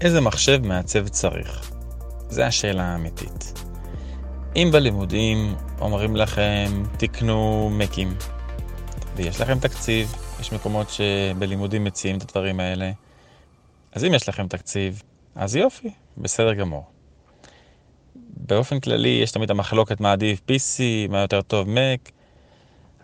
איזה מחשב מעצב צריך? זו השאלה האמיתית. אם בלימודים אומרים לכם, תקנו מקים, ויש לכם תקציב, יש מקומות שבלימודים מציעים את הדברים האלה, אז אם יש לכם תקציב, אז יופי, בסדר גמור. באופן כללי יש תמיד המחלוקת מה עדיף PC, מה יותר טוב Mac,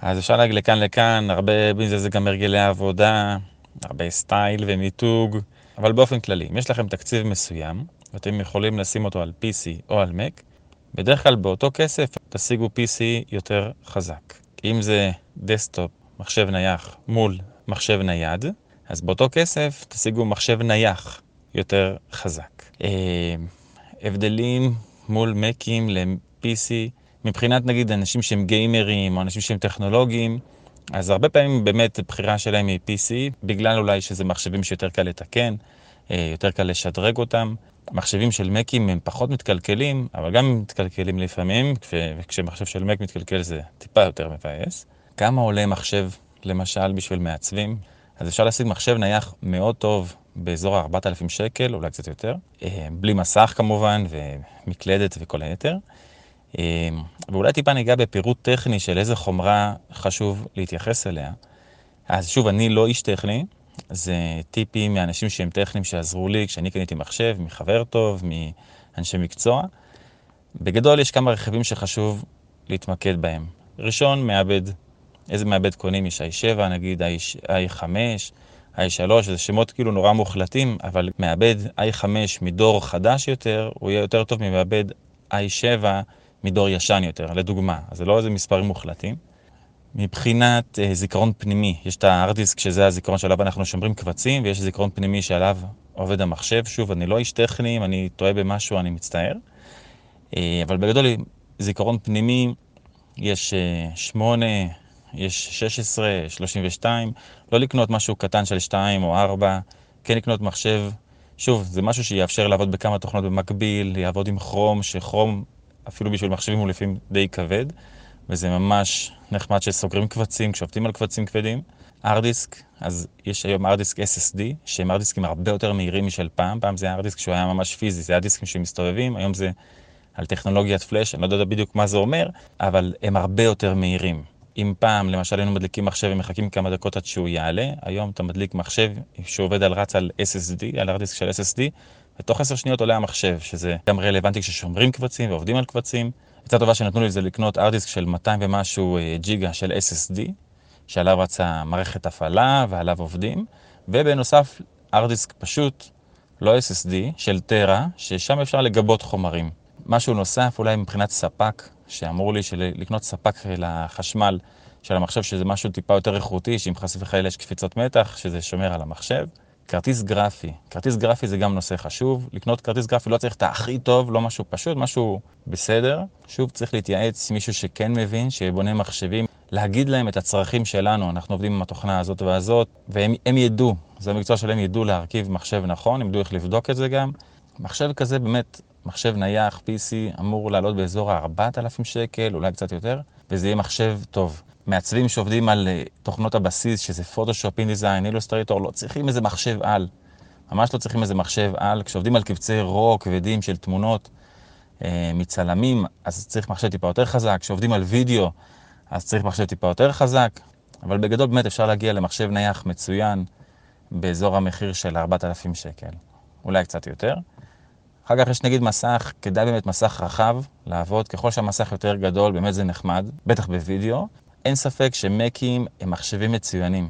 אז אפשר להגיד לכאן לכאן, הרבה מזה זה גם הרגלי עבודה, הרבה סטייל ומיתוג, אבל באופן כללי, אם יש לכם תקציב מסוים, ואתם יכולים לשים אותו על PC או על Mac, בדרך כלל באותו כסף תשיגו PC יותר חזק. אם זה דסקטופ, מחשב נייח מול מחשב נייד, אז באותו כסף תשיגו מחשב נייח יותר חזק. אה, הבדלים מול מקים ל-PC, מבחינת נגיד אנשים שהם גיימרים או אנשים שהם טכנולוגיים, אז הרבה פעמים באמת בחירה שלהם היא PC, בגלל אולי שזה מחשבים שיותר קל לתקן, אה, יותר קל לשדרג אותם. מחשבים של מקים הם פחות מתקלקלים, אבל גם מתקלקלים לפעמים, וכשמחשב של מק מתקלקל זה טיפה יותר מבאס. כמה עולה מחשב, למשל, בשביל מעצבים? אז אפשר להשיג מחשב נייח מאוד טוב באזור ה-4,000 שקל, אולי קצת יותר, אה, בלי מסך כמובן, ומקלדת וכל היתר. אה, ואולי טיפה ניגע בפירוט טכני של איזה חומרה חשוב להתייחס אליה. אז שוב, אני לא איש טכני, זה טיפים מאנשים שהם טכניים שעזרו לי כשאני קניתי מחשב, מחבר טוב, מאנשי מקצוע. בגדול יש כמה רכיבים שחשוב להתמקד בהם. ראשון, מעבד. איזה מעבד קונים? יש i7, נגיד i5, i3, זה שמות כאילו נורא מוחלטים, אבל מעבד i5 מדור חדש יותר, הוא יהיה יותר טוב ממעבד i7 מדור ישן יותר, לדוגמה. אז זה לא איזה מספרים מוחלטים. מבחינת uh, זיכרון פנימי, יש את ההארד דיסק שזה הזיכרון שעליו אנחנו שומרים קבצים, ויש זיכרון פנימי שעליו עובד המחשב. שוב, אני לא איש טכני, אם אני טועה במשהו אני מצטער. Uh, אבל בגדול, זיכרון פנימי, יש uh, 8, יש 16, 32, לא לקנות משהו קטן של 2 או 4, כן לקנות מחשב. שוב, זה משהו שיאפשר לעבוד בכמה תוכנות במקביל, יעבוד עם כרום, שכרום אפילו בשביל מחשבים הוא לפעמים די כבד. וזה ממש נחמד שסוגרים קבצים כשעובדים על קבצים כבדים. ארדיסק, אז יש היום ארדיסק SSD, שהם ארדיסקים הרבה יותר מהירים משל פעם. פעם זה ארדיסק שהוא היה ממש פיזי, זה היה דיסקים שמסתובבים, היום זה על טכנולוגיית פלאש, אני לא יודע בדיוק מה זה אומר, אבל הם הרבה יותר מהירים. אם פעם, למשל, היינו מדליקים מחשב ומחכים כמה דקות עד שהוא יעלה, היום אתה מדליק מחשב שעובד על רץ על SSD, על ארדיסק של SSD, ותוך עשר שניות עולה המחשב, שזה גם רלוונטי כששומרים קבצים ועובדים על קבצים. עצה טובה שנתנו לי זה לקנות ארדיסק של 200 ומשהו אה, ג'יגה של SSD, שעליו רצה מערכת הפעלה ועליו עובדים, ובנוסף ארדיסק פשוט, לא SSD, של טרה, ששם אפשר לגבות חומרים. משהו נוסף, אולי מבחינת ספק, שאמרו לי שלקנות ספק לחשמל של המחשב, שזה משהו טיפה יותר איכותי, שאם חס וחלילה יש קפיצות מתח, שזה שומר על המחשב. כרטיס גרפי. כרטיס גרפי זה גם נושא חשוב. לקנות כרטיס גרפי לא צריך את הכי טוב, לא משהו פשוט, משהו בסדר. שוב, צריך להתייעץ עם מישהו שכן מבין, שבונה מחשבים, להגיד להם את הצרכים שלנו. אנחנו עובדים עם התוכנה הזאת והזאת, והם ידעו, זה המקצוע שלהם, ידעו להרכיב מחשב נכון, הם ידעו איך לבדוק את זה גם. מחשב כזה באמת, מחשב נייח, PC, אמור לעלות באזור ה-4,000 שקל, אולי קצת יותר, וזה יהיה מחשב טוב. מעצבים שעובדים על אה, תוכנות הבסיס, שזה פוטושופ, אינדיזיין, אילוסטרייטור, לא צריכים איזה מחשב על. ממש לא צריכים איזה מחשב על. כשעובדים על קבצי רו כבדים של תמונות אה, מצלמים, אז צריך מחשב טיפה יותר חזק. כשעובדים על וידאו, אז צריך מחשב טיפה יותר חזק. אבל בגדול באמת אפשר להגיע למחשב נייח מצוין באזור המחיר של 4,000 שקל, אולי קצת יותר. אחר כך יש נגיד מסך, כדאי באמת מסך רחב לעבוד, ככל שהמסך יותר גדול, באמת זה נחמד, בטח בווידאו. אין ספק שמקים הם מחשבים מצוינים.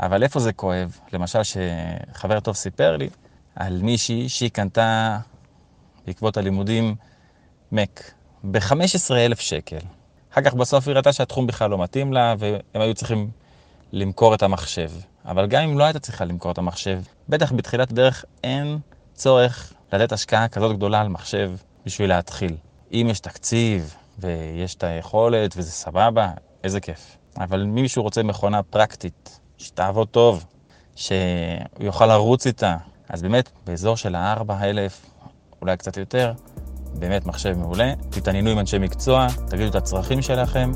אבל איפה זה כואב? למשל, שחבר טוב סיפר לי על מישהי שהיא קנתה בעקבות הלימודים מק ב-15,000 שקל. אחר כך בסוף היא ראתה שהתחום בכלל לא מתאים לה, והם היו צריכים למכור את המחשב. אבל גם אם לא הייתה צריכה למכור את המחשב, בטח בתחילת הדרך אין צורך לתת השקעה כזאת גדולה על מחשב בשביל להתחיל. אם יש תקציב ויש את היכולת וזה סבבה, איזה כיף. אבל אם מישהו רוצה מכונה פרקטית, שתעבוד טוב, שהוא יוכל לרוץ איתה, אז באמת, באזור של ה-4,000, אולי קצת יותר, באמת מחשב מעולה. תתעניינו עם אנשי מקצוע, תגידו את הצרכים שלכם,